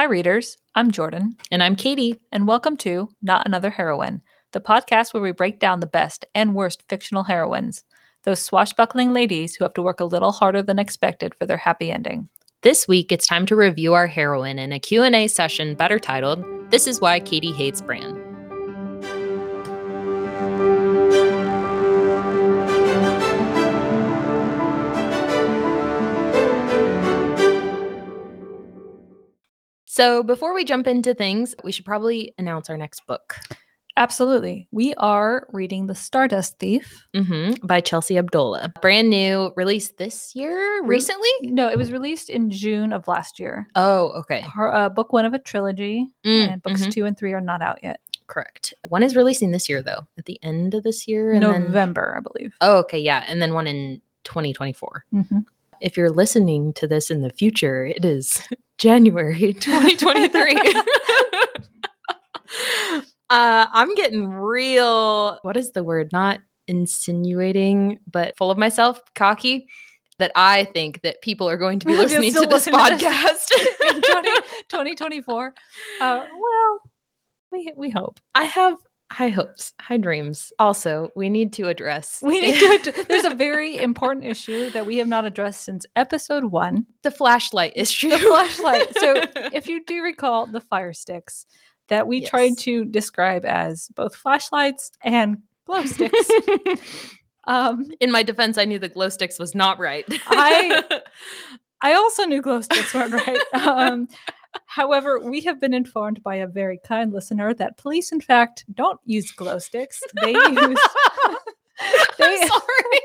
Hi, readers. I'm Jordan, And I'm Katie. and welcome to Not Another Heroine, the podcast where we break down the best and worst fictional heroines, those swashbuckling ladies who have to work a little harder than expected for their happy ending. This week, it's time to review our heroine in a Q&A session better titled, This is Why Katie Hates Bran. So before we jump into things, we should probably announce our next book. Absolutely. We are reading The Stardust Thief. hmm by Chelsea Abdullah. Brand new, released this year, Re- recently? No, it was released in June of last year. Oh, okay. Her, uh, book one of a trilogy, Mm, and books mhm. two and three are not out yet. Correct. One is releasing this year, though, at the end of this year. And then- November, I believe. oh, okay, yeah, and then one in 2024. Mhm. If you're listening to this in the future, it is January 2023. uh, I'm getting real. What is the word? Not insinuating, but full of myself, cocky. That I think that people are going to be listening to this listen to this podcast. in 20, 2024. Uh, well, we, we hope. I have high hopes, high dreams. Also, we need to address We need to. There's a very important issue that we have not addressed since episode one. the flashlight issue. The flashlight. So, if you do recall, the fire sticks that we tried to describe as both flashlights and glow sticks. um, in my defense, I knew the glow sticks was not right. I- I also knew glow sticks weren't right. Um, however, we have been informed by a very kind listener that police, in fact, don't use glow sticks. They use. They, I'm sorry.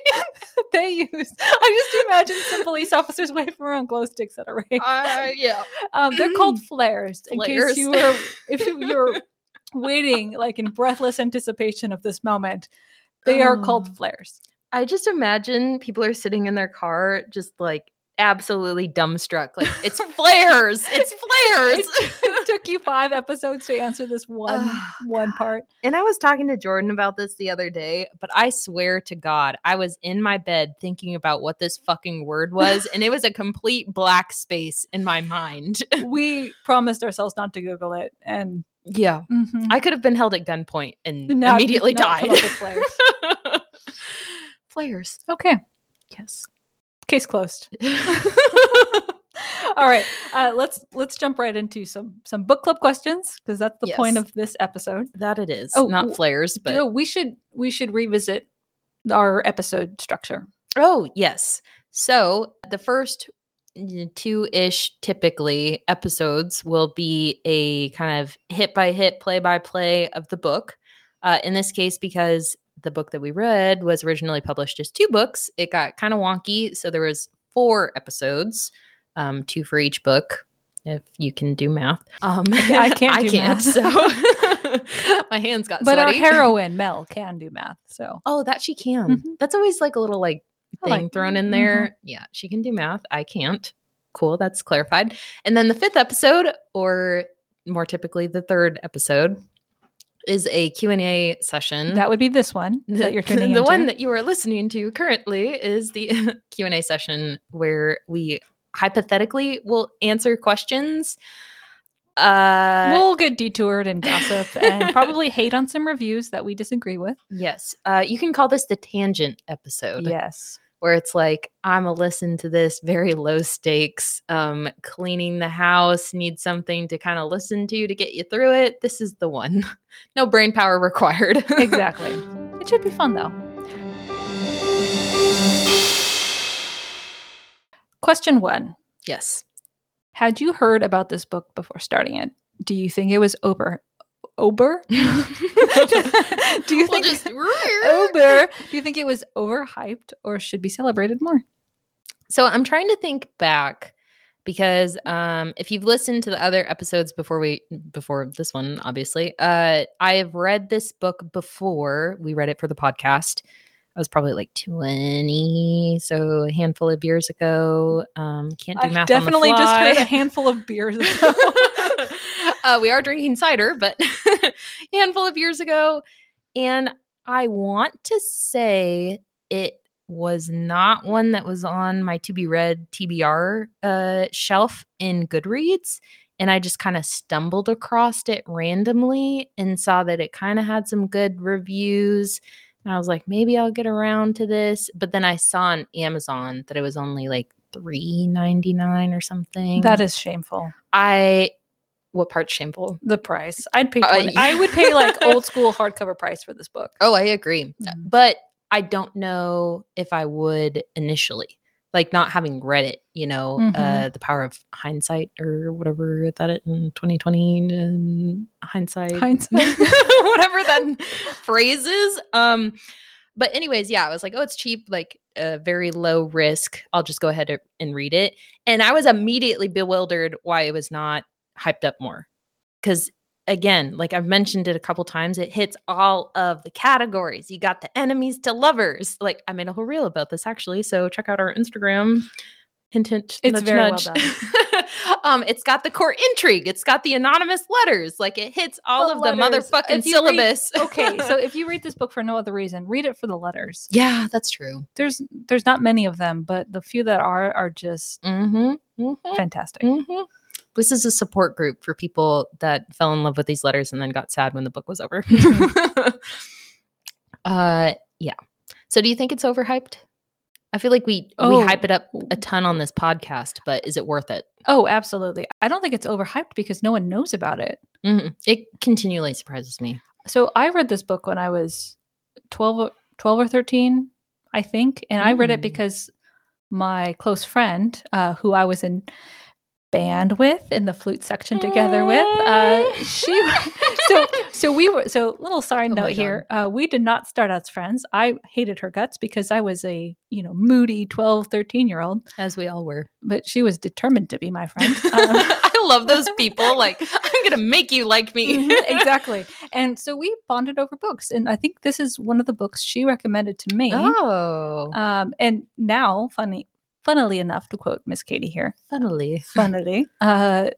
they use. I just imagine some police officers waving around glow sticks at a rave. Uh, yeah. Um, they're called flares. In Flares. case you were, if you- you're waiting like in breathless anticipation of this moment, they are called flares. I just imagine people are sitting in their car, just like absolutely dumbstruck. Like it's flares. It's flares. it took you five episodes to answer this one Oh, one part. and I was talking to Jordan about this the other day, but I swear to God, I was in my bed thinking about what this fucking word was, and it was a complete black space in my mind. We promised ourselves not to Google it, and Yeah. mhm, I could have been held at gunpoint and not- immediately not died. flares. Flares. Okay, Yes. Case closed. All right, uh, let's let's jump right into some some book club questions because that's the point of this episode. that it is. Oh, not flares, but No, we should we should revisit our episode structure. Oh, yes. So the first two ish typically episodes will be a kind of hit by hit, play by play of the book. Uh, in this case, because the book that we read was originally published as two books, it got kind of wonky. So there was four episodes, um, two for each book. If you can do math, um, I can't I do can't. math. So my hands got But our sweaty. heroine Mel can do math, so Oh, that she can. Mhm. That's always like a little like thing like- thrown in mhm. there. Yeah, she can do math. I can't. Cool, that's clarified. And then the fifth episode, or more typically the third episode, is a Q&A session. that would be this one that you're tuning the into. one that you are listening to currently is the Q&A session where we hypothetically will answer questions. Uh we'll get detoured and gossip and probably hate on some reviews that we disagree with. yes. Uh you can call this the tangent episode. Yes. Where it's like i'm a listen to this very low stakes um cleaning the house need something to kind of listen to to get you through it this is the one no brain power required Exactly. it should be fun though. Question one. yes Had you heard about this book before starting it? Do you think it was Ober? Ober? Do you think Ober? Do you think it was overhyped or should be celebrated more? so i'm trying to think back because um if you've listened to the other episodes before we before this one obviously uh i have read this book before we read it for the podcast I was probably like 20, so a handful of years ago. Um, can't do I've math. definitely just heard a handful of beers. ago. uh, we are drinking cider, but a handful of years ago. And I want to say it was not one that was on my to be read TBR uh, shelf in Goodreads. And I just kind of stumbled across it randomly and saw that it kind of had some good reviews. And I was like, maybe I'll get around to this. But then I saw on Amazon that it was only like three ninety nine or something. That is shameful. I what part shameful? The price. I'd pay. Uh, 20 I would pay like old school hardcover price for this book. Oh, I agree. Mhm. But I don't know if I would initially. Like not having read it, you know, Mhm. uh the power of hindsight or whatever that it in 2020 um, hindsight Hindsight. whatever that phrase is. Um but anyways, yeah, I was like, oh, it's cheap, like uh, very low risk. I'll just go ahead and read it. And I was immediately bewildered why it was not hyped up more. Because again, like I've mentioned it a couple times, it hits all of the categories. You got the enemies to lovers. Like I made a whole reel about this actually. So check out our Instagram. Hint, hint. It's nudge, very well nudge. um, it's got the core intrigue. It's got the anonymous letters. Like it hits all The of the motherfucking you read- syllabus. okay, so if you read this book for no other reason, read it for the letters. yeah, that's true. There's there's not many of them, but the few that are are just Mm-hmm. mm-hmm. fantastic. hmm This is a support group for people that fell in love with these letters and then got sad when the book was over. uh, yeah. So, do you think it's overhyped? I feel like we Oh. we hype it up a ton on this podcast, but is it worth it? Oh, absolutely. I don't think it's overhyped because no one knows about it. Mhm. It continually surprises me. So I read this book when I was 12, or- 12 or 13, I think. And I read it Mm. because my close friend, uh, who I was in band with in the flute section together with, uh, she, so, so we were, so little side Oh note here. Uh, we did not start out as friends. I hated her guts because I was a, you know, moody 12, 13 year old, As we all were. but she was determined to be my friend. Um, I love those people. Like, I'm gonna make you like me. Mhm, exactly. And so we bonded over books. And I think this is one of the books she recommended to me. Oh, Um, and now, funny, funnily enough, to quote Miss Katie here, funnily. funnily, uh,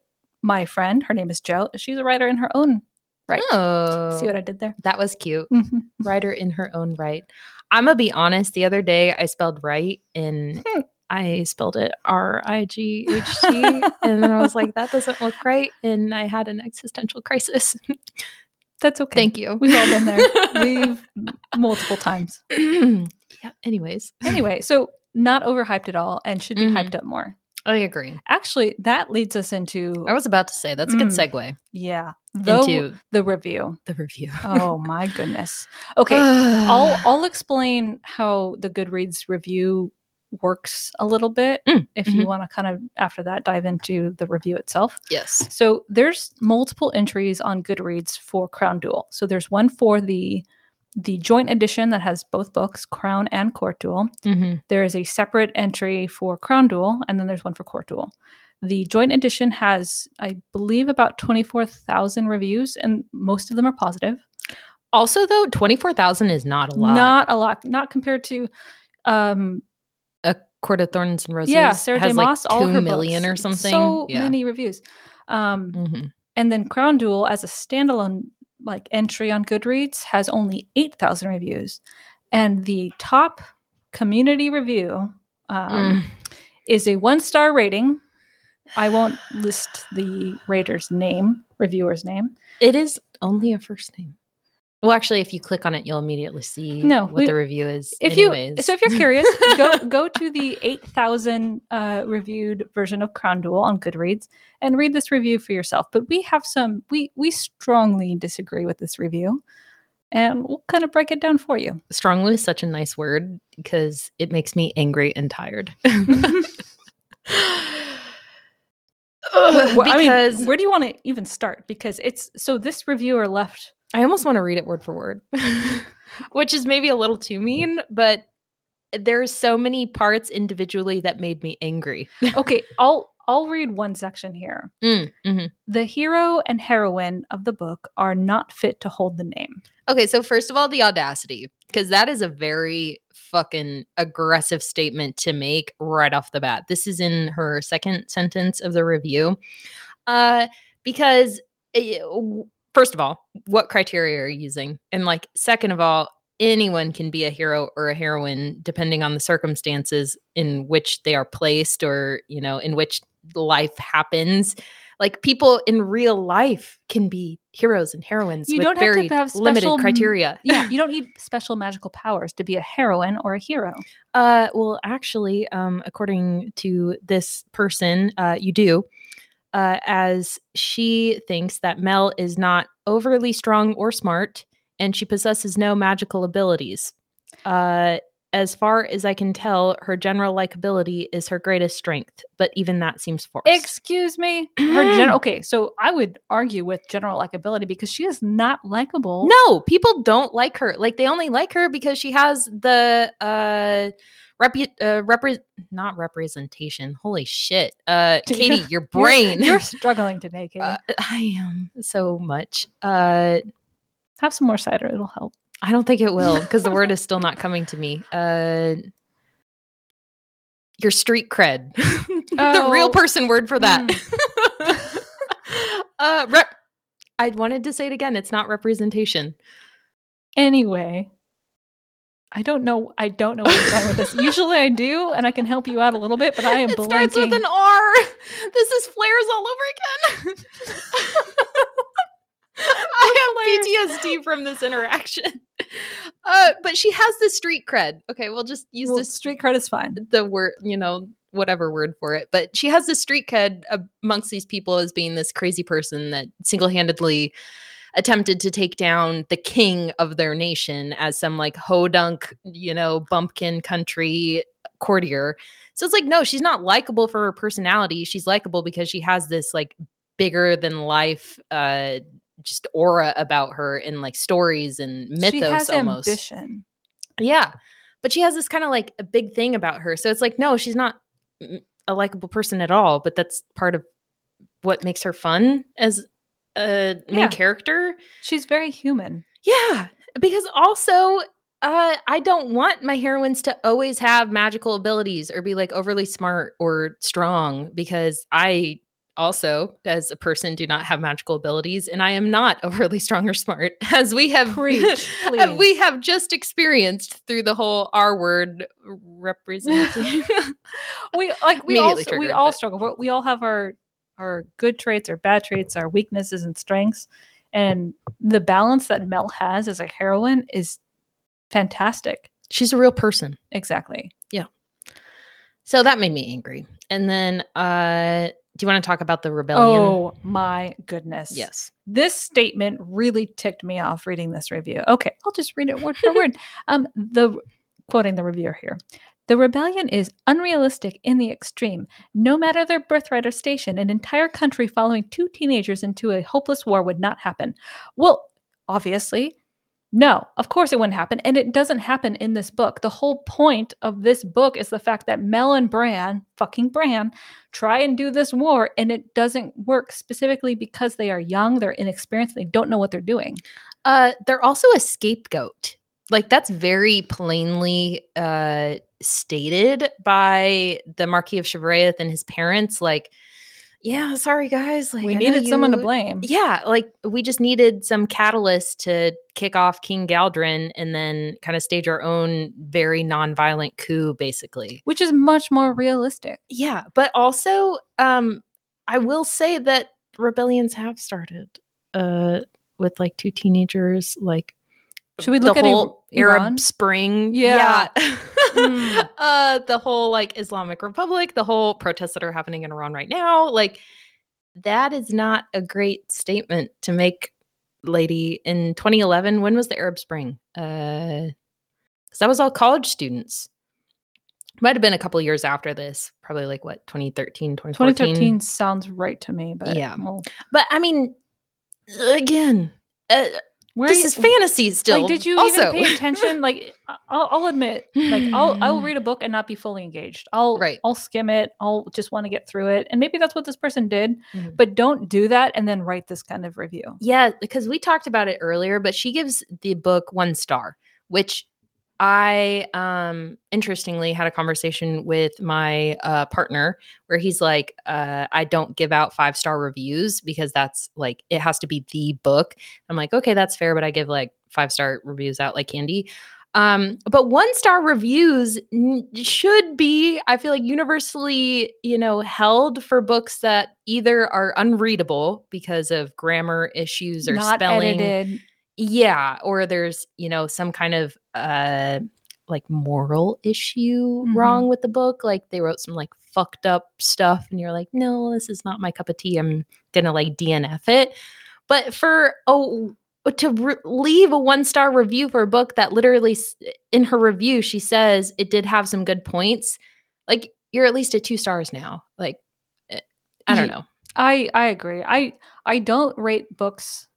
my friend, her name is Joe. She's a writer in her own right. Oh, See what I did there? that was cute. Mhm. writer in her own right. I'm gonna be honest. The other day, I spelled right, in. Hmm. I spelled it R I G H T, and then I was like, "That doesn't look right," and I had an existential crisis. That's okay. Thank you. We've all been there. We've multiple times. yeah. Anyways, Anyway, so not overhyped at all and should be Mhm. hyped up more. I agree. Actually, that leads us into I was about to say that's a good Mm. segue yeah, the, into the review. the review. Oh my goodness. Okay, I'll I'll explain how the Goodreads review works a little bit Mm, if you want to kind of after that dive into the review itself. yes. So there's multiple entries on Goodreads for Crown Duel. So there's one for the the joint edition that has both books, Crown and Court Duel. hmm There is a separate entry for Crown Duel, and then there's one for Court Duel. The joint edition has, I believe, about 24,000 reviews, and most of them are positive. Also, though, twenty four thousand is not a lot. Not a lot, not compared to, um, a court of thorns and roses. yeah, Sarah J. has Maas, like all two her million books. or something. So yeah. many reviews. Um, Mhm. and then Crown Duel, as a standalone like entry on Goodreads, has only 8,000 reviews, and the top community review um, Mm. is a one star rating. I won't list the rater's name, reviewer's name. It is only a first name. Well, actually, if you click on it, you'll immediately see No, what we- the review is. If anyways. you so if you're curious, go go to the 8,000 uh, reviewed version of Crown Duel on Goodreads and read this review for yourself. But we have some we we strongly disagree with this review, and we'll kind of break it down for you. strongly is such a nice word because it makes me angry and tired. Well, I mean, because where do you want to even start? Because it's so this reviewer left. I almost want to read it word for word, which is maybe a little too mean, but there's so many parts individually that made me angry. Okay, I'll I'll read one section here. Mm, mhm. The hero and heroine of the book are not fit to hold the name. Okay, so first of all, the audacity, because that is a very fucking aggressive statement to make right off the bat. This is in her second sentence of the review. Uh, because eh, w- first of all, what criteria are you using? And like, second of all, anyone can be a hero or a heroine depending on the circumstances in which they are placed or, you know, in which life happens. Like people in real life can be heroes and heroines You don't have to have limited special m- criteria. Yeah, you don't need special magical powers to be a heroine or a hero. Uh, well, actually, um, according to this person, uh, you do, uh, as she thinks that Mel is not overly strong or smart, and she possesses no magical abilities. Uh, as far as I can tell, her general likability is her greatest strength, but even that seems forced. Excuse me. Her gen- okay, so I would argue with general likability because she is not likable. No, people don't like her. Like they only like her because she has the uh repu- uh repre- not representation. Holy shit. Uh Katie, you're- your You're- brain. You're, struggling today, Katie. uh, I am so much. Uh Have some more cider; it'll help. I don't think it will because the word is still not coming to me. Uh your street cred. the real Oh, person word for that. uh rep- I wanted to say it again. It's not representation. Anyway, I don't know. I don't know you're going with this. Usually, I do, and I can help you out a little bit. But I am it blanking. starts with an R. This is flares all over again. I have PTSD from this interaction. Uh, but she has the street cred. Okay, we'll just use Well, this street cred is fine. the word, you know, whatever word for it. But she has the street cred amongst these people as being this crazy person that single-handedly attempted to take down the king of their nation as some like hodunk, you know, bumpkin country courtier. So it's like, no, she's not likable for her personality. She's likable because she has this like bigger than life uh just aura about her in like stories and mythos she has almost. ambition. Yeah. But she has this kind of like a big thing about her. So it's like, no, she's not mm, a likable person at all, but that's part of what makes her fun as a main Yeah. character. She's very human. Yeah. Because also, uh, I don't want my heroines to always have magical abilities or be like overly smart or strong because I also, as a person, do not have magical abilities and I am not overly strong or smart, as we have Preach, we have just experienced through the whole R word representation. we like we all we all but- struggle. but We all have our our good traits, our bad traits, our weaknesses and strengths, and the balance that Mel has as a heroine is fantastic. She's a real person. Exactly. Yeah. So that made me angry. And then uh do you want to talk about the rebellion? Oh my goodness. yes. This statement really ticked me off reading this review. Okay, I'll just read it word for word. Um, the quoting the reviewer here. The rebellion is unrealistic in the extreme. No matter their birthright or station, an entire country following two teenagers into a hopeless war would not happen. Well, obviously, no, of course it wouldn't happen. And it doesn't happen in this book. The whole point of this book is the fact that Mel and Bran, fucking Bran, try and do this war and it doesn't work specifically because they are young, they're inexperienced, they don't know what they're doing. Uh they're also a scapegoat. Like that's very plainly uh stated by the Marquis of Shevraeth and his parents like yeah, sorry guys, like we I needed someone to blame. Yeah, like we just needed some catalyst to kick off King Galdran and then kind of stage our own very non-violent coup basically. Which is much more realistic. Yeah, but also um I will say that rebellions have started uh with like two teenagers like Should we look at the whole Arab Iran? Spring? Yeah. Yeah. Mm. uh the whole like Islamic Republic, the whole protests that are happening in Iran right now, like that is not a great statement to make lady in 2011 when was the Arab Spring? Uh cuz that was all college students. Might have been a couple years after this, probably like what 2013, 2014. 2013 sounds right to me, but Yeah. well, But I mean again, uh, where this you- is fantasy still. Like, did you also. even pay attention? Like, I'll, I'll admit, like, I'll I'll read a book and not be fully engaged. I'll Right. I'll skim it. I'll just want to get through it, and maybe that's what this person did. Mhm. But don't do that and then write this kind of review. Yeah, because we talked about it earlier, but she gives the book one star, which I um interestingly had a conversation with my uh partner where he's like uh I don't give out five star reviews because that's like it has to be the book. I'm like okay that's fair but I give like five star reviews out like candy. Um but one star reviews n- should be I feel like universally, you know, held for books that either are unreadable because of grammar issues or Not spelling edited. Yeah or there's you know some kind of uh like moral issue Mhm. wrong with the book like they wrote some like fucked up stuff and you're like no this is not my cup of tea i'm gonna like dnf it but for oh to re- leave a one star review for a book that literally s- in her review she says it did have some good points like you're at least at two stars now like eh, i don't know I I agree. I I don't rate books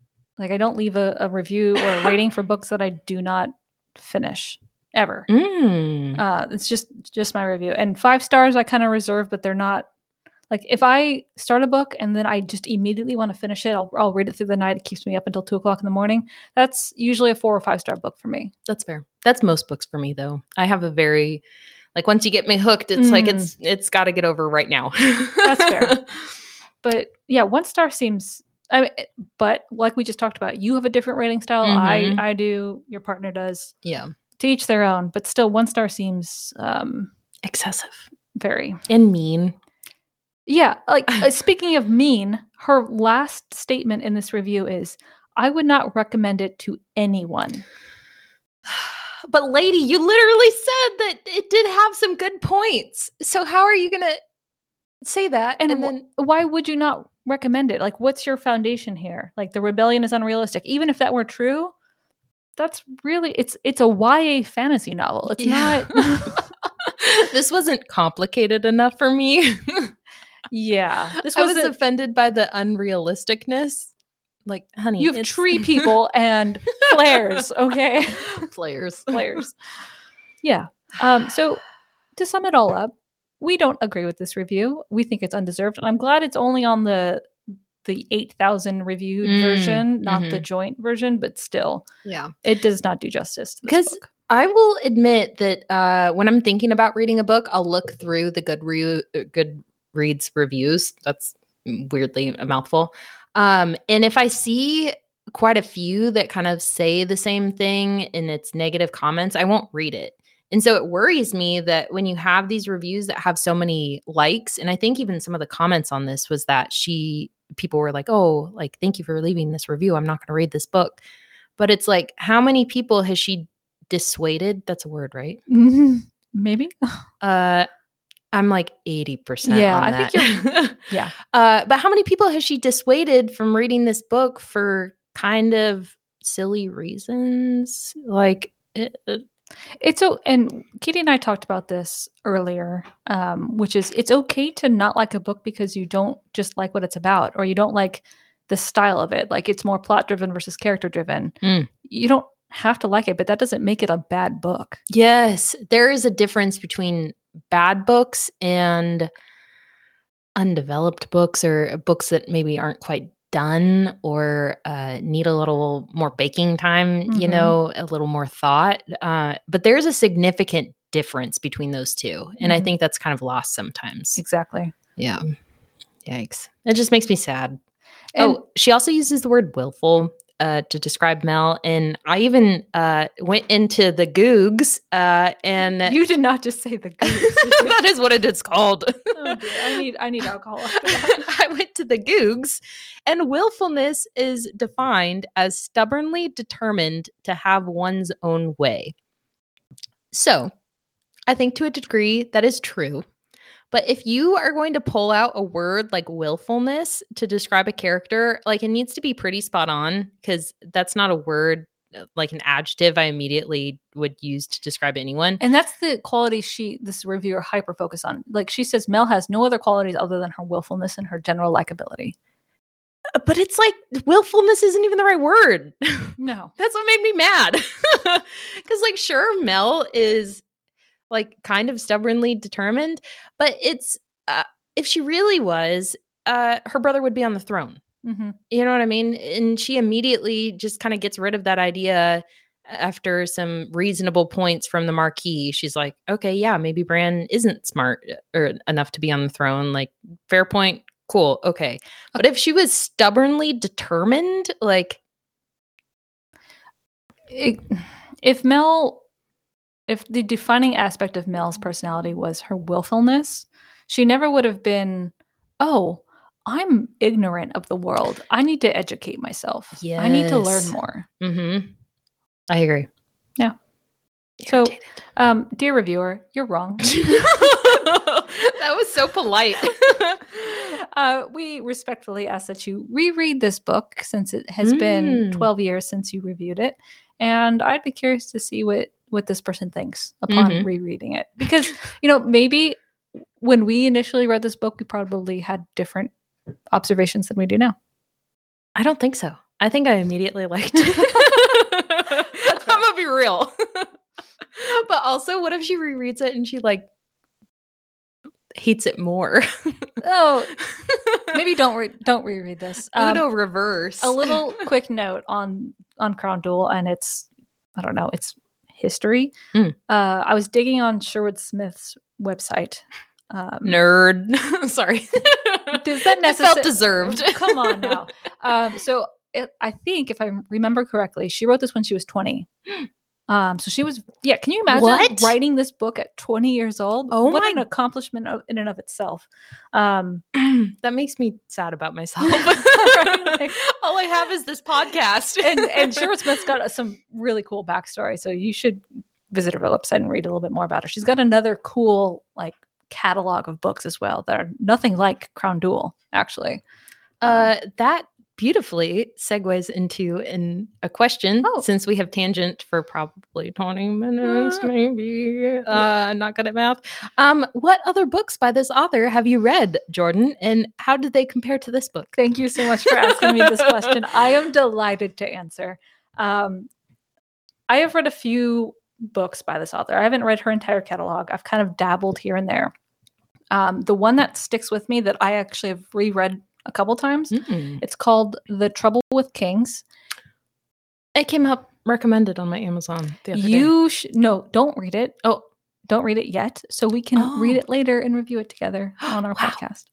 like I don't leave a, a review or a rating for books that I do not finish ever. Mm. Uh, it's just just my review. And five stars I kind of reserve, but they're not like if I start a book and then I just immediately want to finish it, I'll, I'll read it through the night. It keeps me up until two o'clock in the morning. That's usually a four or five star book for me. That's fair. That's most books for me though. I have a very like once you get me hooked, it's like Mm. it's it's got to get over right now. That's fair. But yeah, one star seems. I mean, but like we just talked about, you have a different rating style. Mhm. I I do. Your partner does. yeah, To each their own. But still, one star seems um excessive very and mean. Yeah, like uh, speaking of mean, her last statement in this review is I would not recommend it to anyone. But lady, you literally said that it did have some good points. So how are you gonna say that? And, And, wh- then why would you not recommend it? Like what's your foundation here? Like the rebellion is unrealistic. Even if that were true, that's really it's it's a YA fantasy novel. It's Yeah. not this wasn't complicated enough for me. Yeah. This I was offended by the unrealisticness. Like, honey, you have it's- tree people and flares, okay? players. Players. Yeah. Um, so to sum it all up, we don't agree with this review. We think it's undeserved, and I'm glad it's only on the the 8000 reviewed Mm, version, not the mhm. joint version, but still, Yeah. it does not do justice to this 'Cause book. I will admit that uh, when I'm thinking about reading a book, I'll look through the good re- good reads reviews. That's weirdly a mouthful. Um, and if I see quite a few that kind of say the same thing in its negative comments, I won't read it. And so it worries me that when you have these reviews that have so many likes, and I think even some of the comments on this was that she people were like, "Oh, like thank you for leaving this review. I'm not going to read this book." But it's like, how many people has she dissuaded? That's a word, right? Mhm. Maybe. Uh, I'm like 80%. Yeah, on I think you're. yeah. Uh, but how many people has she dissuaded from reading this book for kind of silly reasons? Like, it, it- It's so, and Katie and I talked about this earlier, um, which is it's okay to not like a book because you don't just like what it's about or you don't like the style of it. Like it's more plot driven versus character driven. Mm. You don't have to like it, but that doesn't make it a bad book. yes, there is a difference between bad books and undeveloped books or books that maybe aren't quite done or uh, need a little more baking time, you Mhm. know, a little more thought. Uh, but there's a significant difference between those two. And I Mhm. think that's kind of lost sometimes. Exactly. Yeah. Yikes. It just makes me sad. And oh, she also uses the word willful uh, to describe Mel. And I even uh, went into the Googs uh, and you did not just say the Googs. that is what it is called. oh dear, I need I need alcohol. I went to the Googs, and willfulness is defined as stubbornly determined to have one's own way. So, I think to a degree that is true. But if you are going to pull out a word like willfulness to describe a character, like it needs to be pretty spot on because that's not a word uh, like an adjective I immediately would use to describe anyone. And that's the quality she this reviewer hyper focus on. Like she says Mel has no other qualities other than her willfulness and her general likability. Uh, But it's like willfulness isn't even the right word. No. That's what made me mad. Because, like, sure, Mel is like kind of stubbornly determined, but it's uh, if she really was, uh, her brother would be on the throne. hmm You know what I mean? And she immediately just kind of gets rid of that idea after some reasonable points from the marquis, she's like, okay, yeah, maybe Bran isn't smart uh, or enough to be on the throne. Like, fair point. Cool. Okay. But if she was stubbornly determined, like, it, if Mel, if the defining aspect of Mel's personality was her willfulness, she never would have been, oh, I'm ignorant of the world. I need to educate myself. I need to learn more. mm-hmm. I agree. Yeah. So- Um, dear reviewer, you're wrong. that was so polite. uh, we respectfully ask that you reread this book since it has been Mm. 12 years since you reviewed it. And I'd be curious to see what, what this person thinks upon Mhm. rereading it. Because, you know, maybe when we initially read this book, we probably had different observations than we do now. I don't think so. I think I immediately liked it. I'm gonna be real. but also, what if she rereads it and she like hates it more? Oh, maybe don't re- don't reread this. Um, Uno reverse. a little quick note on on Crown Duel and its I don't know its history. Mm. Uh, I was digging on Sherwood Smith's website. Um, nerd. Sorry. Does that It felt deserved. Come on now. Um, so it, I think if I remember correctly, she wrote this when she was twenty. Um, so she was yeah. Can you imagine What? writing this book at twenty years old? Oh what my- an accomplishment in and of itself. Um, that makes me sad about myself. All I have is this podcast. and and Sherwood Smith's got some really cool backstory. So you should visit her website and read a little bit more about her. She's got another cool like catalog of books as well that are nothing like Crown Duel, actually. Uh, that beautifully segues into an, a question Oh. since we have tangent for probably 20 minutes, Uh, maybe. Uh, not good at math. Um, what other books by this author have you read, Jordan? And how did they compare to this book? Thank you so much for asking me this question. I am delighted to answer. Um, I have read a few books by this author. I haven't read her entire catalog. I've kind of dabbled here and there. Um, the one that sticks with me that I actually have reread a couple times. Mm. It's called The Trouble with Kings. It came up recommended on my Amazon the other day. You sh- no, don't read it. Oh, don't read it yet, so we can read Oh. it later and review it together on our Wow. podcast.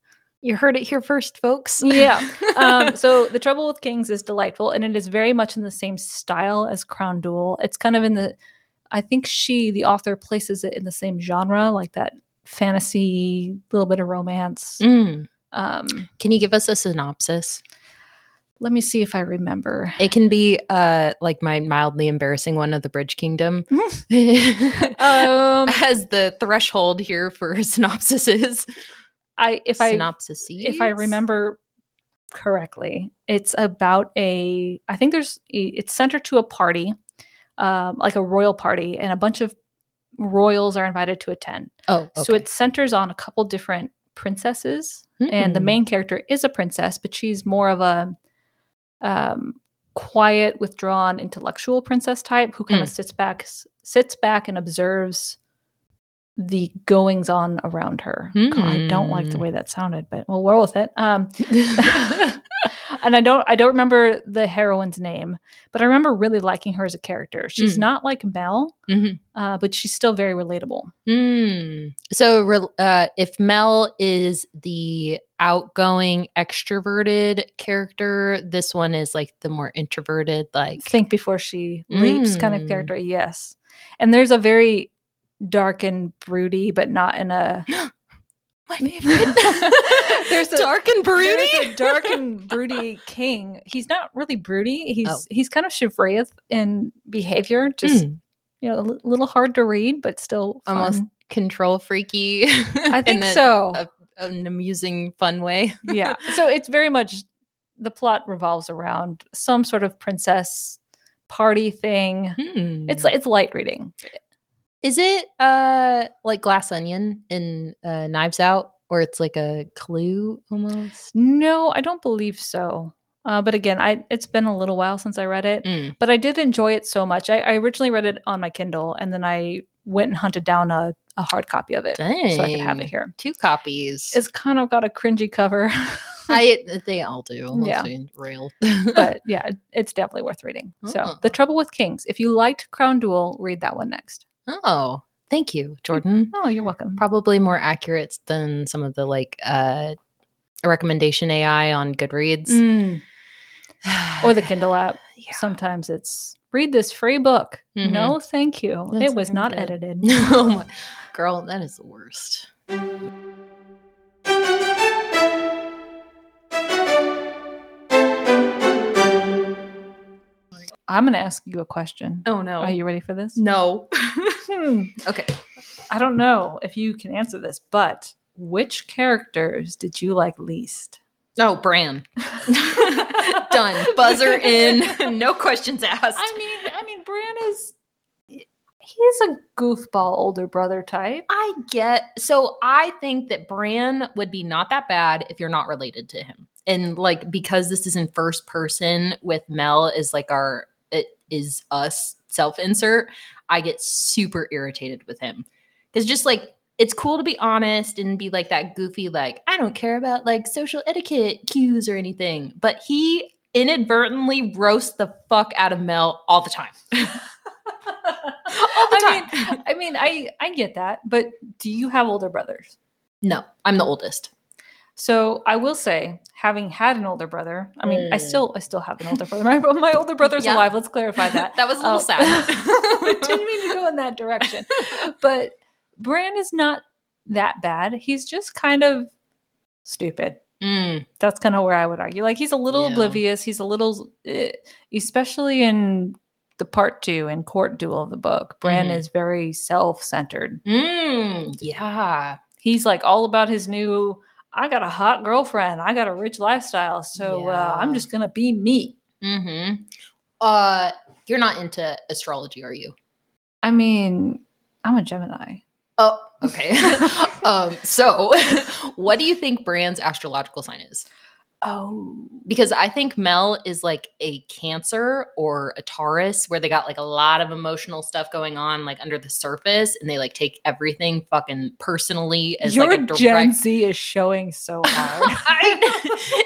You heard it here first, folks. Yeah. Um, so the Trouble with Kings is delightful, and it is very much in the same style as Crown Duel. It's kind of in the, I think she, the author, places it in the same genre, like that fantasy, little bit of romance. Mm. Um, Can you give us a synopsis? let me see if I remember. It can be uh like my mildly embarrassing one of the Bridge Kingdom. Um, As the threshold here for synopsises. I if I synopsis if I remember correctly, it's about a. I think there's it's centered to a party, um, like a royal party, and a bunch of royals are invited to attend. Oh, So it centers on a couple different princesses, and the Mm. main character is a princess, but she's more of a um, quiet, withdrawn, intellectual princess type who kind of sits back, sits back and observes the goings on around her. God, I don't like the Hmm. way that sounded, but we'll roll with it. Um, and I don't, I don't remember the heroine's name, but I remember really liking her as a character. She's Mm. not like Mel, Mhm. uh, but she's still very relatable. Mm. So, uh, if Mel is the outgoing, extroverted character, this one is like the more introverted, like think before she leaps kind of Mm. character. Yes. And there's a very dark and broody, but not in a my favorite. There's a- dark and broody. there's a dark and broody king. He's not really broody. He's Oh. he's kind of chivalrous in behavior, just Mm. you know, a little hard to read, but still Almost control freaky. I think in a- so. a- an amusing, fun way. yeah. So it's very much the plot revolves around some sort of princess party thing. Hmm. It's it's light reading. Is it uh like Glass Onion in uh, Knives Out, or it's like a clue almost? No, I don't believe so. Uh, but again, I it's been a little while since I read it, Mm. but I did enjoy it so much. I, I originally read it on my Kindle, and then I went and hunted down a, a hard copy of it so I could have it here. Two copies. It's kind of got a cringy cover. I they all do. Yeah. real. but yeah, it's definitely worth reading. So, Oh. The Trouble with Kings. If you liked Crown Duel, read that one next. Oh, thank you, Jordan. Oh, you're welcome. Probably more accurate than some of the like uh recommendation AI on Goodreads. Mm, or the Kindle app. Yeah. Sometimes it's read this free book. Mhm. No, thank you. That's it was not good. edited. my girl, that is the worst. I'm going to ask you a question. Oh no. Are you ready for this? no. Hmm. okay. I don't know if you can answer this, but which characters did you like least? Oh, Bran. Done. Buzzer in. no questions asked. I mean, I mean, Bran is he's a goofball older brother type. I get so I think that Bran would be not that bad if you're not related to him. And like because this is in first person with Mel is like our it is us self insert, I get super irritated with him. Cuz just like it's cool to be honest and be like that goofy like I don't care about like social etiquette cues or anything, but he inadvertently roasts the fuck out of Mel all the time. all the I time. mean, I mean, I I get that, but do you have older brothers? no, I'm the oldest. So I will say, having had an older brother, I mean, I Mm. still I still have an older brother. My, my older brother's Yeah. alive. Let's clarify that. That was a little Oh, sad. I didn't mean to go in that direction. But Bran is not that bad. He's just kind of stupid. Mm, That's kind of where I would argue. Like he's a little Yeah. oblivious. He's a little, eh, especially in the part two and court duel of the book. Bran Mhm. is very self-centered. mm, yeah. He's like all about his new. I got a hot girlfriend. I got a rich lifestyle. So uh, I'm just gonna be me. Mm-hmm. Uh, you're not into astrology, are you? I mean, I'm a Gemini. Oh, okay. um, so what do you think Bran's astrological sign is? Oh, Because I think Mel is like a Cancer or a Taurus, where they got like a lot of emotional stuff going on, like under the surface, and they like take everything fucking personally as your like a direct. Gen Z is showing so hard. I,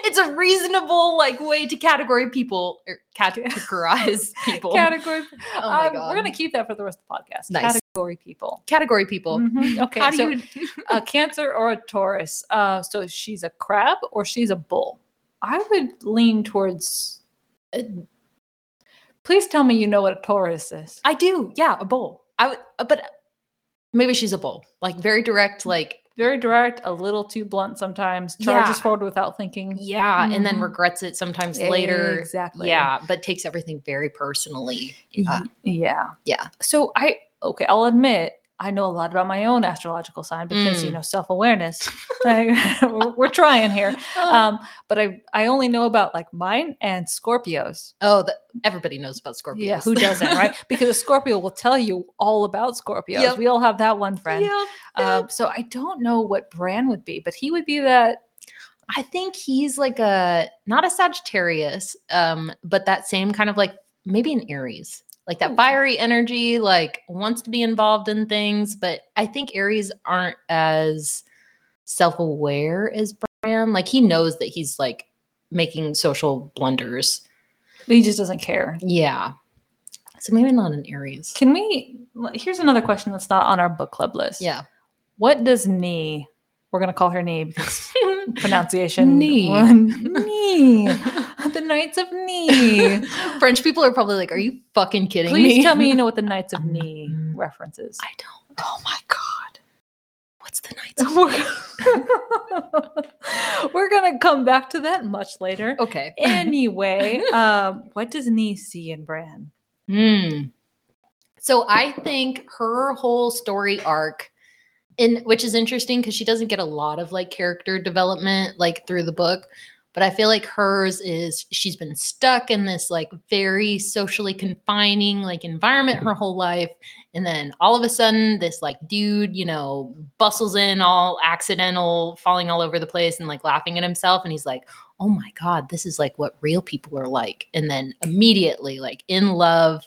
it's a reasonable like way to category people or categorize people. Category. Oh my um, We're gonna keep that for the rest of the podcast. Nice. Category people. category people. Mhm, Okay, How do so you? a Cancer or a Taurus. Uh, so she's a crab or she's a bull. I would lean towards. uh, please tell me you know what a Taurus is. I do. Yeah, a bull. I would, uh, but maybe she's a bull. Like very direct. Like Very direct, a little too blunt sometimes. Charges Yeah. forward without thinking. yeah, and then Mhm. regrets it sometimes later. Exactly. Yeah, but takes everything very personally. Yeah. Yeah. Yeah. So I okay, I'll admit I know a lot about my own astrological sign because you Mm. know self-awareness. we're, we're trying here. Um, but I I only know about like mine and Scorpios. oh, the, everybody knows about Scorpios. Yeah, who doesn't, right? Because a Scorpio will tell you all about Scorpios. Yep. We all have that one friend. Yeah. Um, so I don't know what Bran would be, but he would be that. I think he's like a not a Sagittarius, um, but that same kind of like maybe an Aries, like that oh, fiery energy, like wants to be involved in things. But I think Aries aren't as self-aware as Bran. Like he knows that he's like making social blunders. but He just doesn't care. Yeah. So maybe not an Aries. Can we? Here's another question that's not on our book club list. Yeah. What does knee? We're gonna call her knee because pronunciation. Knee. knee. Knights of Knee. French people are probably like, "Are you fucking kidding Please me?" tell me you know what the Knights of Knee references. I don't. Oh my god. What's the Knights? we're, we're gonna come back to that much later. okay. Anyway, um, what does knee see in Bran? Hmm. So I think her whole story arc, in which is interesting because she doesn't get a lot of like character development like through the book, but I feel like hers is she's been stuck in this like very socially confining like environment mm-hmm. her whole life, and then all of a sudden this like dude you know bustles in all accidental, falling all over the place and like laughing at himself, and he's like, oh my god, this is like what real people are like, and then immediately like in love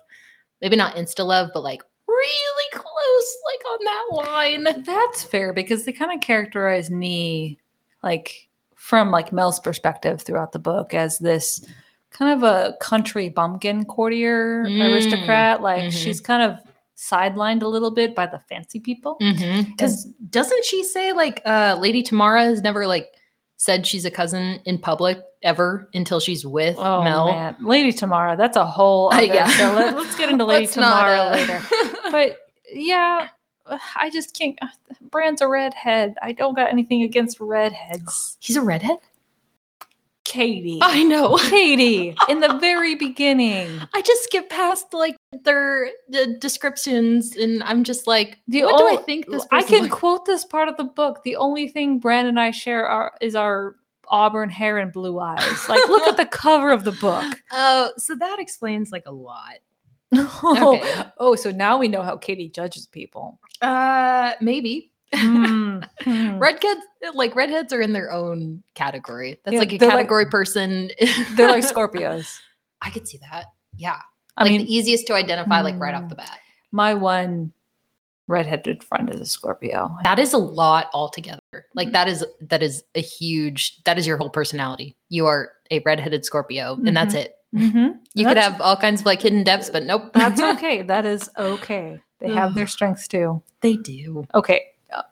maybe not insta love, but like really close, like on that line. That's fair because they kind of characterize me like from like Mel's perspective throughout the book as this kind of a country bumpkin courtier Mm, aristocrat. Like mhm. she's kind of sidelined a little bit by the fancy people. Because doesn't she say like uh Lady Tamara has never like said she's a cousin in public ever until she's with Oh Mel? man, Lady Tamara. That's a whole. Uh, Other, yeah. So let, us get into Lady Tamara uh, later. But yeah, I just can't. uh, Bran's a redhead. I don't got anything against redheads. He's a redhead. Katie. I know. Katie in the very beginning. I just skip past like their the descriptions, and I'm just like, The what do I think this? I can look- quote this part of the book. The only thing Brand and I share are is our auburn hair and blue eyes. Like, look at the cover of the book. Oh, so that explains like a lot. oh, Okay. oh, so now we know how Katie judges people. Uh, maybe Hmm, hmm. redheads like redheads are in their own category. That's Yeah, like a they're like- category person. They're like Scorpios. I could see that. Yeah, I like mean, the easiest to identify, like right mm. off the bat. my one redheaded friend is a Scorpio. That is a lot altogether. Like Mm. that is that is a huge. That is your whole personality. You are a redheaded Scorpio, and that's it. Mm-hmm. You could have all kinds of like hidden depths, but nope. That's okay. that is okay. They have their strengths too. they do. Okay. uh,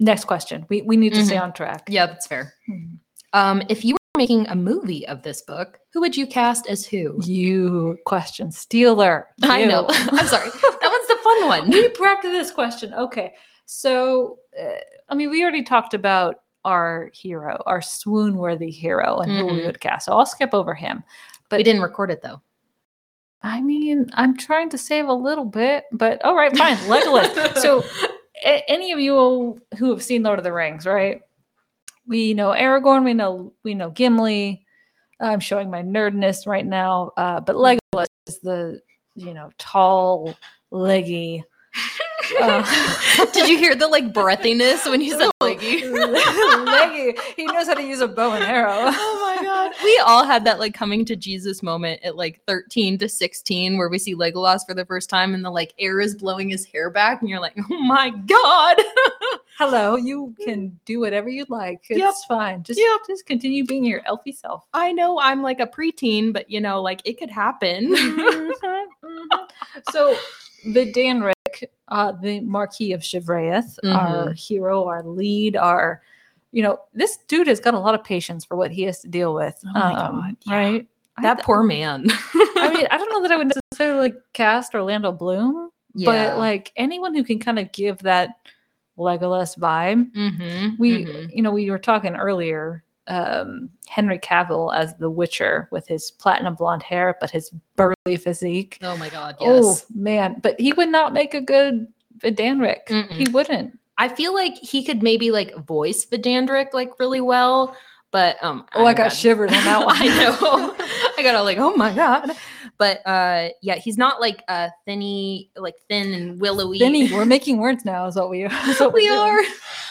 next question. We we need to stay Mhm. on track. Yeah, that's fair. Mhm. Um, if you were making a movie of this book, who would you cast as who? You question stealer. I You. know. I'm sorry. That was the fun one. we prepped this question. Okay. So, uh, I mean, we already talked about our hero, our swoon worthy hero, and who we Mhm. would cast. So I'll skip over him. But we didn't record it though. I mean, I'm trying to save a little bit, but all right, fine. Legolas. so, a- any of you who have seen Lord of the Rings, right? We know Aragorn. We know we know Gimli. I'm showing my nerdness right now, uh, but Legolas is the you know tall, leggy. Uh, Did you hear the like breathiness when you said leggy? leggy. He knows how to use a bow and arrow. Oh my god. We all had that like coming to Jesus moment at like 13 to 16 where we see Legolas for the first time and the like air is blowing his hair back and you're like, "Oh my god." Hello, you can do whatever you'd like. It's Yep. fine. Just Yep. just continue being your elfy self. I know I'm like a preteen, but you know, like it could happen. Mhm, mhm. So the Danric, uh, the Marquis of Shevraeth, our hero, our lead, our you know, this dude has got a lot of patience for what he has to deal with. Oh my God, yeah. Right? That th- poor man. I mean, I don't know that I would necessarily cast Orlando Bloom, Yeah. but like anyone who can kind of give that Legolas vibe. Mhm, We, mhm. you know, we were talking earlier. Um, Henry Cavill as the Witcher with his platinum blonde hair, but his burly physique. Oh my god, yes. Oh man, but he would not make a good Danric. He Mm-mm. wouldn't. I feel like he could maybe like voice Vidanric like really well, but um Oh, I I'm got shivers on that one. I know. I got all like, oh my god. But uh yeah, he's not like uh thinny, like thin and willowy. Thinny. we're making words now. Is what we. Is what we we're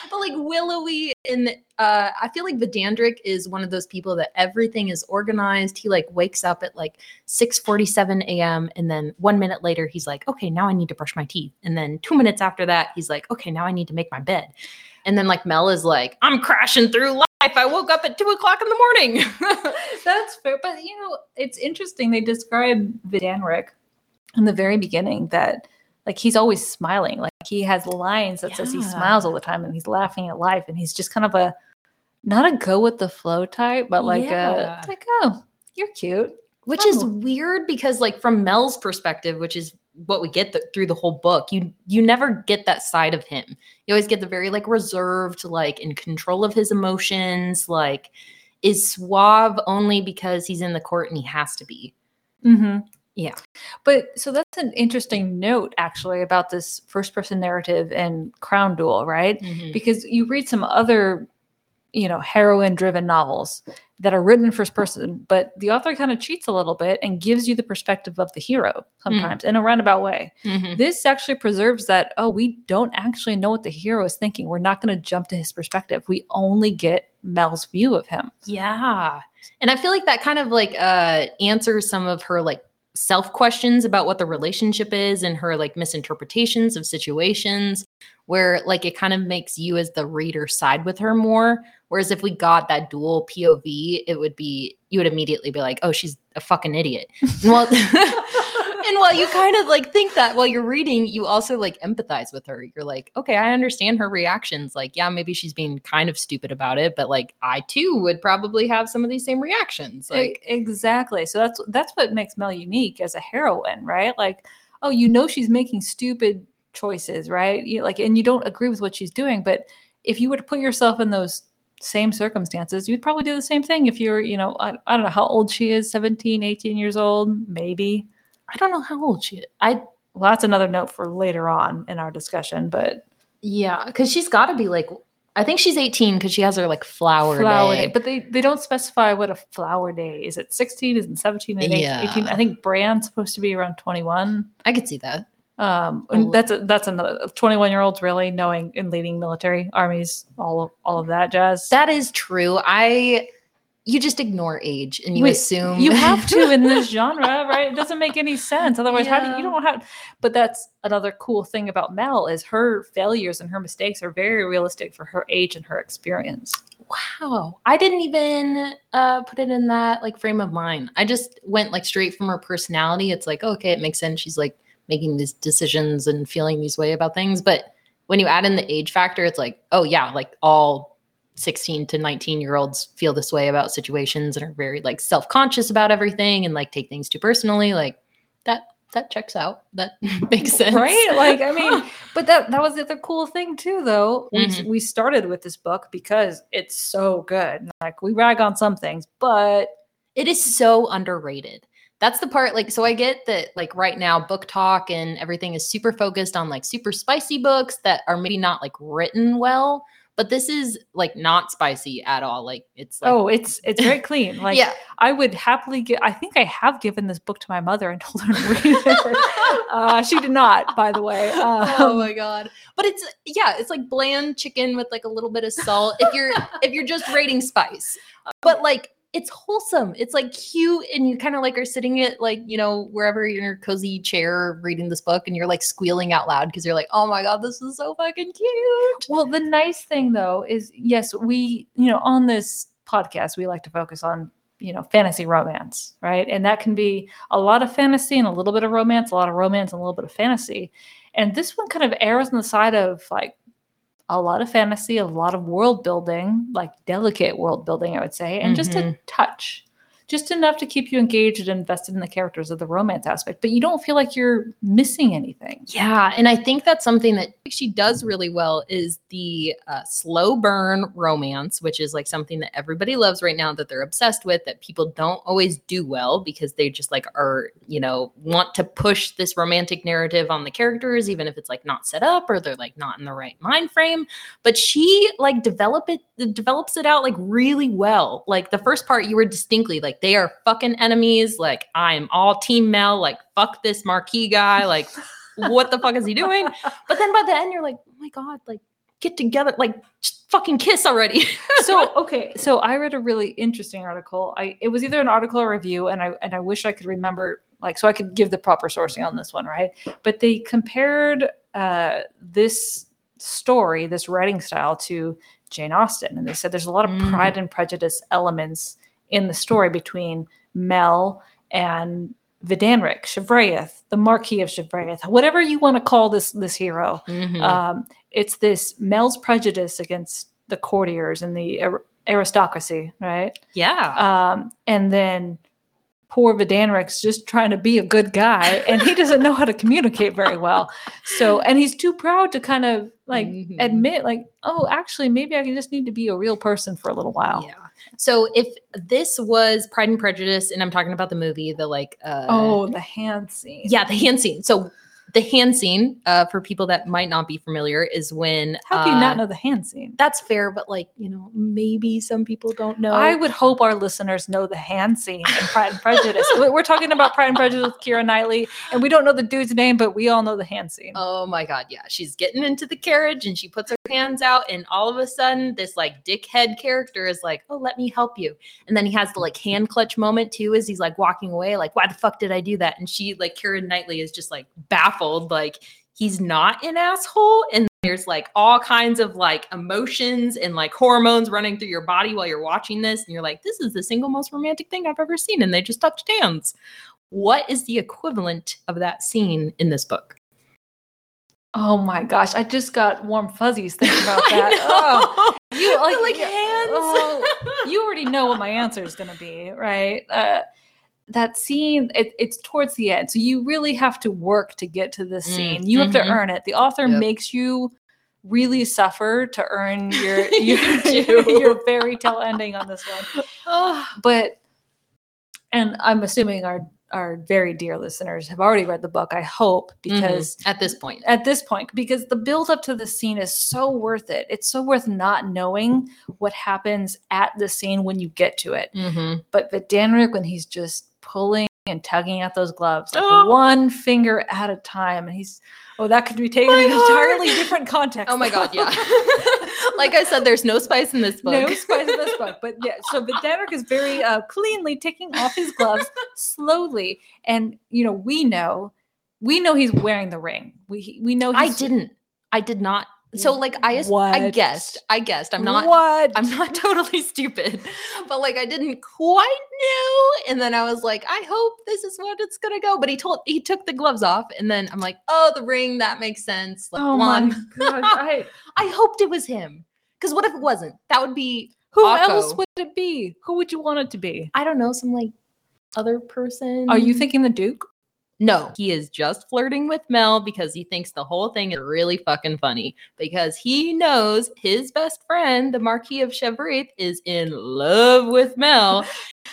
But like willowy and uh I feel like Vidanric is one of those people that everything is organized. He like wakes up at like 6 47 a.m. and then one minute later he's like, okay, now I need to brush my teeth. And then two minutes after that, he's like, okay, now I need to make my bed. And then like Mel is like, I'm crashing through life. I woke up at two o'clock in the morning. That's fair, but you know, it's interesting. They describe Vidanric in the very beginning that like he's always smiling. Like he has lines that says he smiles all the time and he's laughing at life and he's just kind of a not a go with the flow type, but like Yeah. a like, oh, you're cute. which is Oh. weird because like from mel's perspective which is what we get th- through the whole book you you never get that side of him you always get the very like reserved like in control of his emotions like is suave only because he's in the court and he has to be Mm-hmm. Yeah. But so that's an interesting note actually about this first person narrative and Crown Duel, right? Because you read some other, you know, heroine driven novels that are written in first person, but the author kind of cheats a little bit and gives you the perspective of the hero sometimes in a roundabout way. Mhm. This actually preserves that, oh, we don't actually know what the hero is thinking. We're not going to jump to his perspective. We only get Mel's view of him. yeah and i feel like that kind of like uh answers some of her like self questions about what the relationship is and her like misinterpretations of situations where like it kind of makes you as the reader side with her more. Whereas if we got that dual pov it would be you would immediately be like oh she's a fucking idiot. And while, and while you kind of like think that while you're reading you also like empathize with her. You're like okay i understand her reactions. Like yeah maybe she's being kind of stupid about it but like i too would probably have some of these same reactions. Like exactly. So that's that's what makes Mel unique as a heroine, right? Like, oh, you know she's making stupid choices, right? You like and you don't agree with what she's doing, but if you were to put yourself in those same circumstances, you'd probably do the same thing if you're, you know, I, I don't know how old she is, 17, 18 years old, maybe. i don't know how old she is i Well, that's another note for later on in our discussion, but Yeah, because she's got to be like, I think she's 18 because she has her like flower, flower day. day. But they, they don't specify what a flower day is. It 16? Is it 17? and 18? Yeah. I think Bran's supposed to be around 21. I could see that. Um, and that's a, that's another 21 year olds really knowing and leading military armies, all of all of that jazz. That is true. I, you just ignore age and you Wait, assume you have to in this genre, right? It doesn't make any sense. Otherwise, how do you, you don't have? But that's another cool thing about Mel is her failures and her mistakes are very realistic for her age and her experience. Wow, I didn't even uh, put it in that like frame of mind. I just went like straight from her personality. It's like okay, it makes sense. She's like making these decisions and feeling these way about things. But when you add in the age factor, it's like oh yeah, like all 16 to 19 year olds feel this way about situations and are very like self-conscious about everything and like take things too personally. Like that that checks out. That makes sense. Right? Like i mean but that that was the other cool thing too though. We, Mhm. we started with this book because it's so good like we rag on some things but it is so underrated that's the part like so i get that like right now book talk and everything is super focused on like super spicy books that are maybe not like written well but this is like not spicy at all like it's like oh it's it's very clean like yeah. I would happily get i think i have given this book to my mother and told her to read it. Uh, she did not by the way oh um, my god. But it's yeah it's like bland chicken with like a little bit of salt if you're if you're just rating spice. But like it's wholesome it's like cute and you kind of like are sitting at like you know wherever in your cozy chair reading this book and you're like squealing out loud because you're like oh my god this is so fucking cute Well, the nice thing though is yes, we, you know, on this podcast, we like to focus on, you know, fantasy romance, right? And that can be a lot of fantasy and a little bit of romance, a lot of romance and a little bit of fantasy. And this one kind of errs on the side of like a lot of fantasy, a lot of world building, like delicate world building, I would say, and just a mm-hmm. touch. Just enough to keep you engaged and invested in the characters of the romance aspect, but you don't feel like you're missing anything. Yeah, and I think that's something that she does really well is the uh, slow burn romance, which is like something that everybody loves right now that they're obsessed with that people don't always do well because they just like are, you know, want to push this romantic narrative on the characters even if it's like not set up or they're like not in the right mind frame, but she like develop it develops it out like really well. Like the first part you were distinctly like they are fucking enemies, like I'm all team Mel, like fuck this marquis guy, like what the fuck is he doing? But then by the end, you're like, oh my god, like get together, like just fucking kiss already. so okay so i read a really interesting article i it was either an article or review and i and i wish i could remember like so i could give the proper sourcing on this one right but they compared uh this story this writing style to jane austen and they said there's a lot of Mm. pride and prejudice elements in the story between mel and Vidanric, Shevraeth, the Marquis of Shevraeth, whatever you want to call this this hero, Mhm. um, it's this Mel's prejudice against the courtiers and the ar- aristocracy, right? yeah. Um, and then poor Vidanric's just trying to be a good guy, and he doesn't know how to communicate very well. So, and he's too proud to kind of like Mhm. admit, like, oh, actually, maybe I just need to be a real person for a little while. Yeah. So if this was Pride and Prejudice, and I'm talking about the movie, the like, uh, Oh, the hand scene. yeah, the hand scene. So the hand scene, uh, for people that might not be familiar, is when How do you uh, not know the hand scene? That's fair, but like you know, maybe some people don't know. I would hope our listeners know the hand scene in Pride and Prejudice. We- We're talking about Pride and Prejudice with Keira Knightley, and we don't know the dude's name, but we all know the hand scene. Oh my god, yeah. She's getting into the carriage and she puts her hands out, and all of a sudden, this like dickhead character is like, Oh, let me help you. And then he has the like hand clutch moment too, as he's like walking away, like, why the fuck did I do that? And she, like, Karen Knightley is just like baffled, like, he's not an asshole. And there's like all kinds of like emotions and like hormones running through your body while you're watching this. And you're like, this is the single most romantic thing I've ever seen. And they just touched hands. What is the equivalent of that scene in this book? Oh my gosh, I just got warm fuzzies thinking about that. Oh, you like, like hands. oh, you already know what my answer is going to be, right? Uh, that scene, it, it's towards the end, so you really have to work to get to this Mm, scene. You have to mhm. earn it. The author Yep. makes you really suffer to earn your You your, your fairy tale ending on this one. Oh, But, and I'm assuming our our very dear listeners have already read the book. I hope because at this point, at this point because the build up to the scene is so worth it. It's so worth not knowing what happens at the scene when you get to it. Mhm. But Vidanric, when he's just pulling and tugging at those gloves, like Oh. one finger at a time, and he's oh, that could be taken My in an entirely different context. oh my god, yeah. like I said, there's no spice in this book. No spice in this book, but yeah. So Vidanric is very uh, cleanly taking off his gloves slowly, and you know we know, we know he's wearing the ring. We we know I didn't. I did not. So like I as- I guessed. I guessed. I'm not What? I'm not totally stupid. But like I didn't quite know. And then I was like, I hope this is what it's gonna go. But he told he took the gloves off and then I'm like, oh the ring, that makes sense. Like Oh my blonde. gosh! I, I hoped it was him. Because what if it wasn't? That would be who Akko. else would it be? Who would you want it to be? I don't know, some like other person. Are you thinking the Duke? No, he is just flirting with Mel because he thinks the whole thing is really fucking funny. Because he knows his best friend, the Marquis of Shevraeth, is in love with Mel.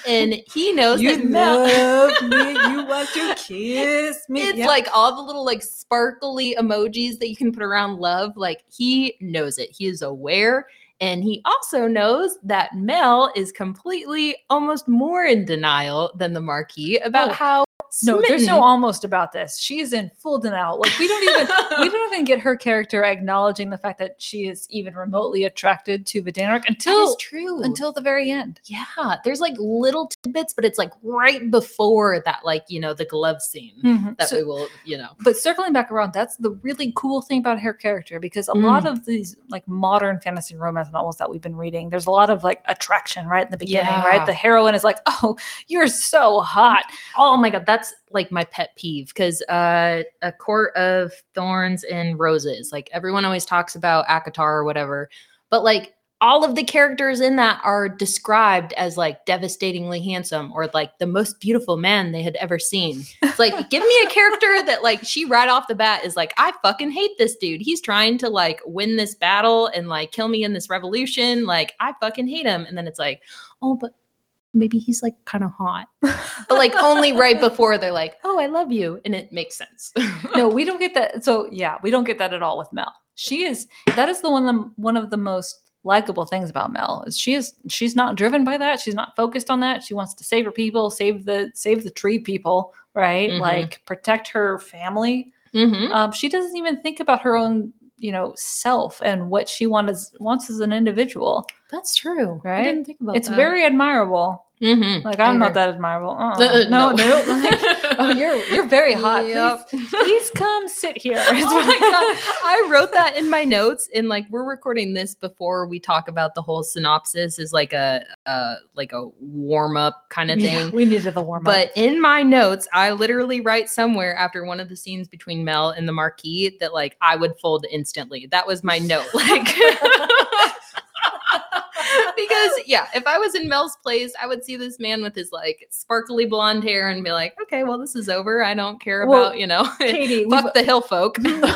And he knows that Mel. Love me. You want to kiss me. It's Yep. like all the little like sparkly emojis that you can put around love. Like he knows it. He is aware. And he also knows that Mel is completely almost more in denial than the Marquis about Oh. how no, there's no almost about this. she's in full denial. Like we don't even we don't even get her character acknowledging the fact that she is even remotely attracted to Vidanric until true. until the very end. Yeah, there's like little tidbits, but it's like right before that, like you know, the glove scene Mhm. that So- we will, you know. but circling back around, that's the really cool thing about her character because a lot of these like modern fantasy romance novels that we've been reading, there's a lot of like attraction right in the beginning, Yeah. right? The heroine is like, "Oh, you're so hot." Oh my god, that's like my pet peeve because uh, a court of thorns and roses. Like everyone always talks about ACOTAR or whatever, but like all of the characters in that are described as like devastatingly handsome or like the most beautiful man they had ever seen. It's like give me a character that like she right off the bat is like I fucking hate this dude. He's trying to like win this battle and like kill me in this revolution. Like I fucking hate him. And then it's like, oh, but maybe he's like kind of hot. But like only right before they're like, "Oh, I love you," and it makes sense. no, we don't get that. So yeah, we don't get that at all with Mel. She is that is the one of the, one of the most likable things about Mel is she is she's not driven by that. She's not focused on that. She wants to save her people, save the save the tree people, right? Mhm. Like protect her family. mm-hmm. Um, she doesn't even think about her own, you know, self and what she wants wants as an individual. That's true. I Right? didn't think about It's that. very admirable. Mhm. Like I'm not that admirable. Uh-uh. Uh, no, uh, no. oh, you're you're very hot. Yep. Please, please come sit here. oh my god i wrote that in my notes and like we're recording this before we talk about the whole synopsis is like a uh like a warm-up kind of Yeah, thing we needed the warm up. but in my notes i literally write somewhere after one of the scenes between mel and the marquis that like i would fold instantly that was my note like because yeah, if I was in Mel's place, I would see this man with his like sparkly blonde hair and be like, okay, well, this is over. I don't care Well, about, you know, Katie, fuck the hill folk. the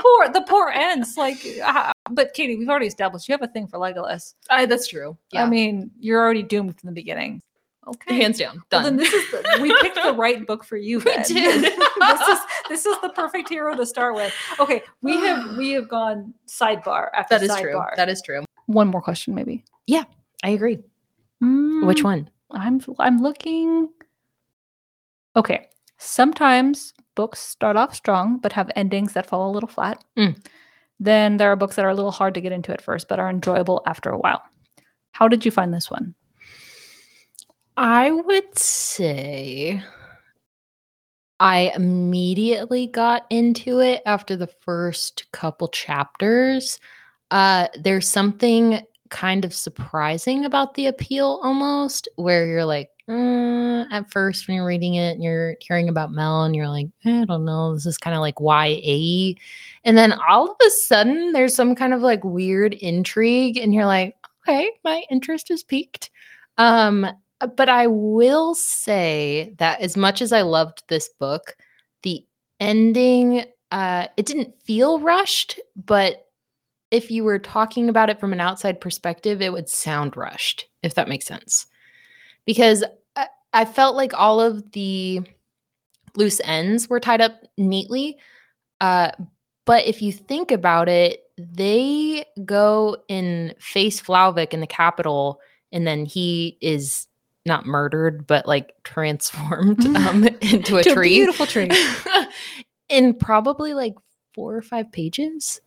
poor the poor ends like uh, but Katie, we've already established you have a thing for Legolas. I, that's true. Yeah. I mean, you're already doomed from the beginning. Okay. hands down. Well, Done. then this is the, we picked the right book for you. We did. this is this is the perfect hero to start with. Okay, we have we have gone sidebar after that is sidebar. true. That is true. One more question, maybe. Yeah, I agree. Which Mm, one? I'm I'm looking. Okay, sometimes books start off strong but have endings that fall a little flat. Mm. Then there are books that are a little hard to get into at first but are enjoyable after a while. How did you find this one? I would say I immediately got into it after the first couple chapters. Uh, there's something kind of surprising about the appeal almost, where you're like, "Mm," at first when you're reading it and you're hearing about Mel and you're like, I don't know, this is kind of like YA. And then all of a sudden there's some kind of like weird intrigue, and you're like, okay, my interest is piqued. Um, but I will say that as much as I loved this book, the ending uh it didn't feel rushed, but if you were talking about it from an outside perspective, it would sound rushed, if that makes sense. Because I, I felt like all of the loose ends were tied up neatly. Uh, but if you think about it, they go and face Flauvic in the capital, and then he is not murdered, but like transformed mm. um, into a To a tree. beautiful tree. in probably like four or five pages.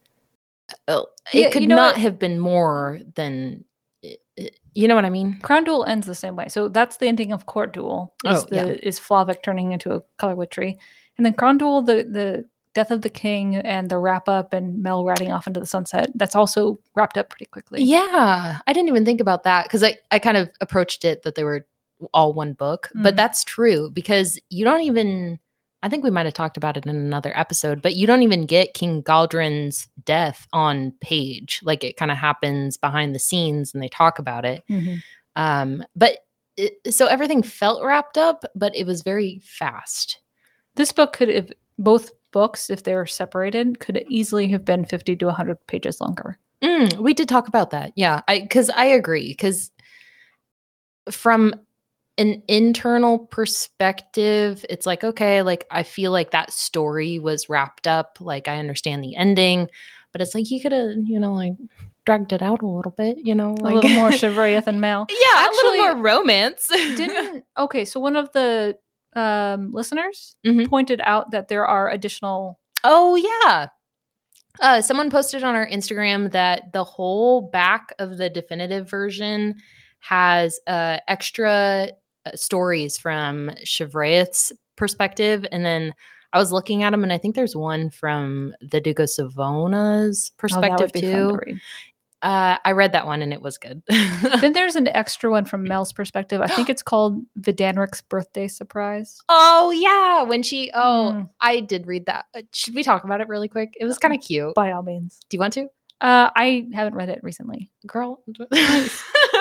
Uh, oh, Yeah, it could you know not what? have been more than, i- i- you know what I mean? Crown Duel ends the same way. So that's the ending of Court Duel. Is Oh, yeah. is Flauvic turning into a colorwood tree. And then Crown Duel, the the death of the king and the wrap up and Mel riding off into the sunset, that's also wrapped up pretty quickly. Yeah, I didn't even think about that because I, I kind of approached it that they were all one book, but Mm. that's true because you don't even. I think we might have talked about it in another episode, but you don't even get King Galdran's death on page. Like it kind of happens behind the scenes and they talk about it. Mhm. Um, but it, so everything felt wrapped up, but it was very fast. This book could have both books, if they were separated, could easily have been 50 to 100 pages longer. Mm, we did talk about that. Yeah. I because I agree. Because from an internal perspective, it's like, okay, like I feel like that story was wrapped up. Like I understand the ending, but it's like you could have, you know, like dragged it out a little bit, you know, A little more Chevrolet and Mel. Yeah, a little more romance. Didn't okay, so one of the um, listeners Mhm. pointed out that there are additional Oh yeah. Uh, someone posted on our Instagram that the whole back of the definitive version has uh, extra stories from Chevrolet's perspective, and then I was looking at them, and I think there's one from the Duke of Savona's oh, perspective would be fun to too. read. Uh, I read that one, and it was good. Then there's an extra one from Mel's perspective. I think it's called Vidanric's birthday surprise. oh yeah, when she oh Mm. I did read that. Uh, Should we talk about it really quick? It was kind of cute. By all means. Do you want to? Uh, I haven't read it recently. girl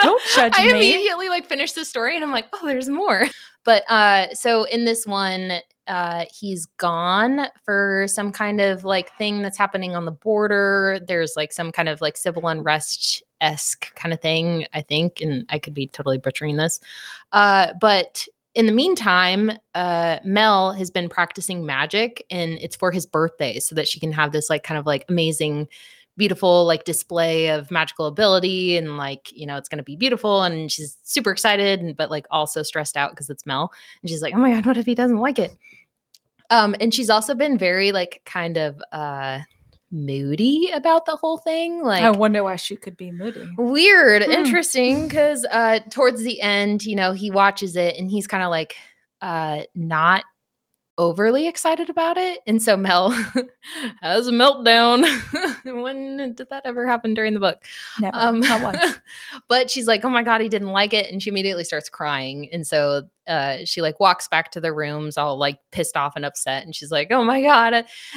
Don't judge i me. immediately like finished the story and i'm like oh there's more. But uh so in this one uh he's gone for some kind of like thing that's happening on the border. There's like some kind of like civil unrest esque kind of thing i think and i could be totally butchering this. Uh but in the meantime, uh, Mel has been practicing magic and it's for his birthday so that she can have this like kind of like amazing beautiful like display of magical ability and like you know it's going to be beautiful and she's super excited and but like also stressed out because it's Mel and she's like oh my god what if he doesn't like it um and she's also been very like kind of uh moody about the whole thing like I wonder why she could be moody. weird Hmm. interesting because uh towards the end you know he watches it and he's kind of like uh not overly excited about it and so mel has a meltdown when did that ever happen during the book Never. um but she's like oh my god he didn't like it and she immediately starts crying and so uh she like walks back to the rooms all like pissed off and upset and she's like oh my god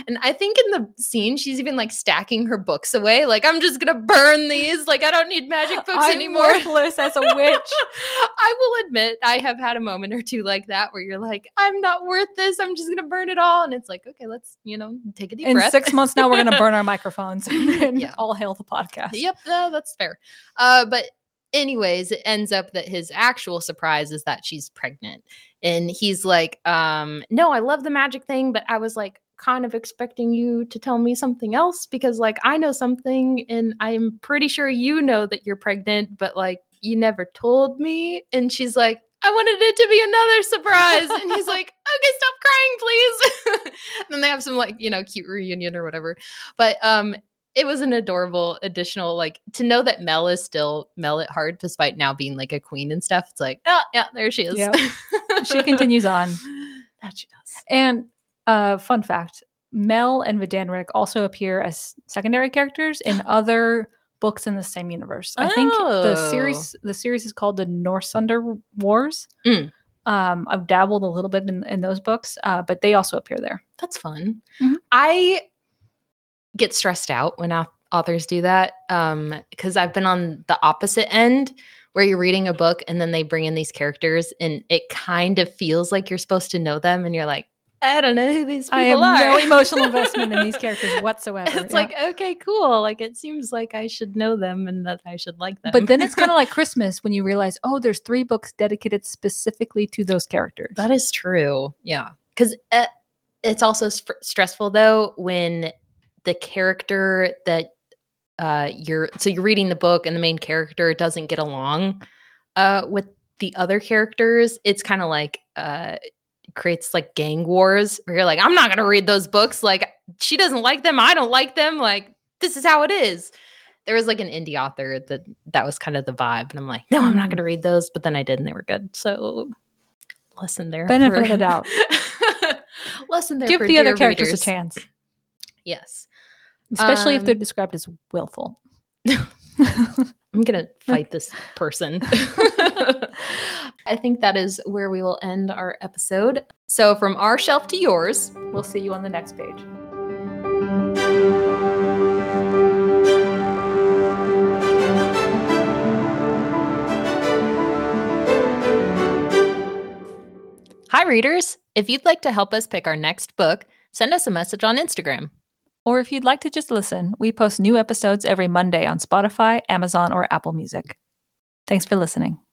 and i think in the scene she's even like stacking her books away like i'm just gonna burn these like i don't need magic books I'm anymore worthless as a witch. i will admit i have had a moment or two like that where you're like i'm not worth this i'm just gonna burn it all and it's like okay let's you know take a deep In breath six months now, we're gonna burn our microphones and Yeah. all hail the podcast. Yep, no, that's fair. Uh, but anyways, it ends up that his actual surprise is that she's pregnant. And he's like, um, no, I love the magic thing, but I was like kind of expecting you to tell me something else because like I know something and I'm pretty sure you know that you're pregnant, but like you never told me. And she's like, I wanted it to be another surprise. And he's like, okay, stop crying, please. then they have some like, you know, cute reunion or whatever. But um it was an adorable additional like to know that Mel is still Mel at heart despite now being like a queen and stuff. It's like, oh yeah, there she is. Yep. she continues on. That she does. And uh, fun fact: Mel and Vidanric also appear as secondary characters in other books in the same universe. Oh. I think the Oh. series the series is called the Norsunder Wars. Mm. Um, I've dabbled a little bit in, in those books, uh, but they also appear there. That's fun. Mhm. I get stressed out when authors do that um because I've been on the opposite end where you're reading a book and then they bring in these characters and it kind of feels like you're supposed to know them and you're like I don't know who these people I have are. no emotional investment in these characters whatsoever. it's yeah. like okay, cool. Like it seems like I should know them and that I should like them. but then it's kind of like Christmas when you realize, oh, there's three books dedicated specifically to those characters. That is true. Yeah. Because uh, it's also sp- stressful though when the character that uh, you're so you're reading the book and the main character doesn't get along uh, with the other characters. It's kind of like uh, creates like gang wars where you're like, I'm not gonna read those books. Like she doesn't like them, I don't like them. Like this is how it is. There was like an indie author that that was kind of the vibe, and I'm like, no, I'm not gonna read those. But then I did, and they were good. So lesson there. Benefit for- the doubt. lesson there. Give the other characters readers. a chance, Yes, especially if they're Um, described as willful. I'm gonna fight this person. I think that is where we will end our episode. So from our shelf to yours. we'll see you on the next page. Hi, readers. If you'd like to help us pick our next book, send us a message on Instagram. Or if you'd like to just listen, we post new episodes every Monday on Spotify, Amazon, or Apple Music. Thanks for listening.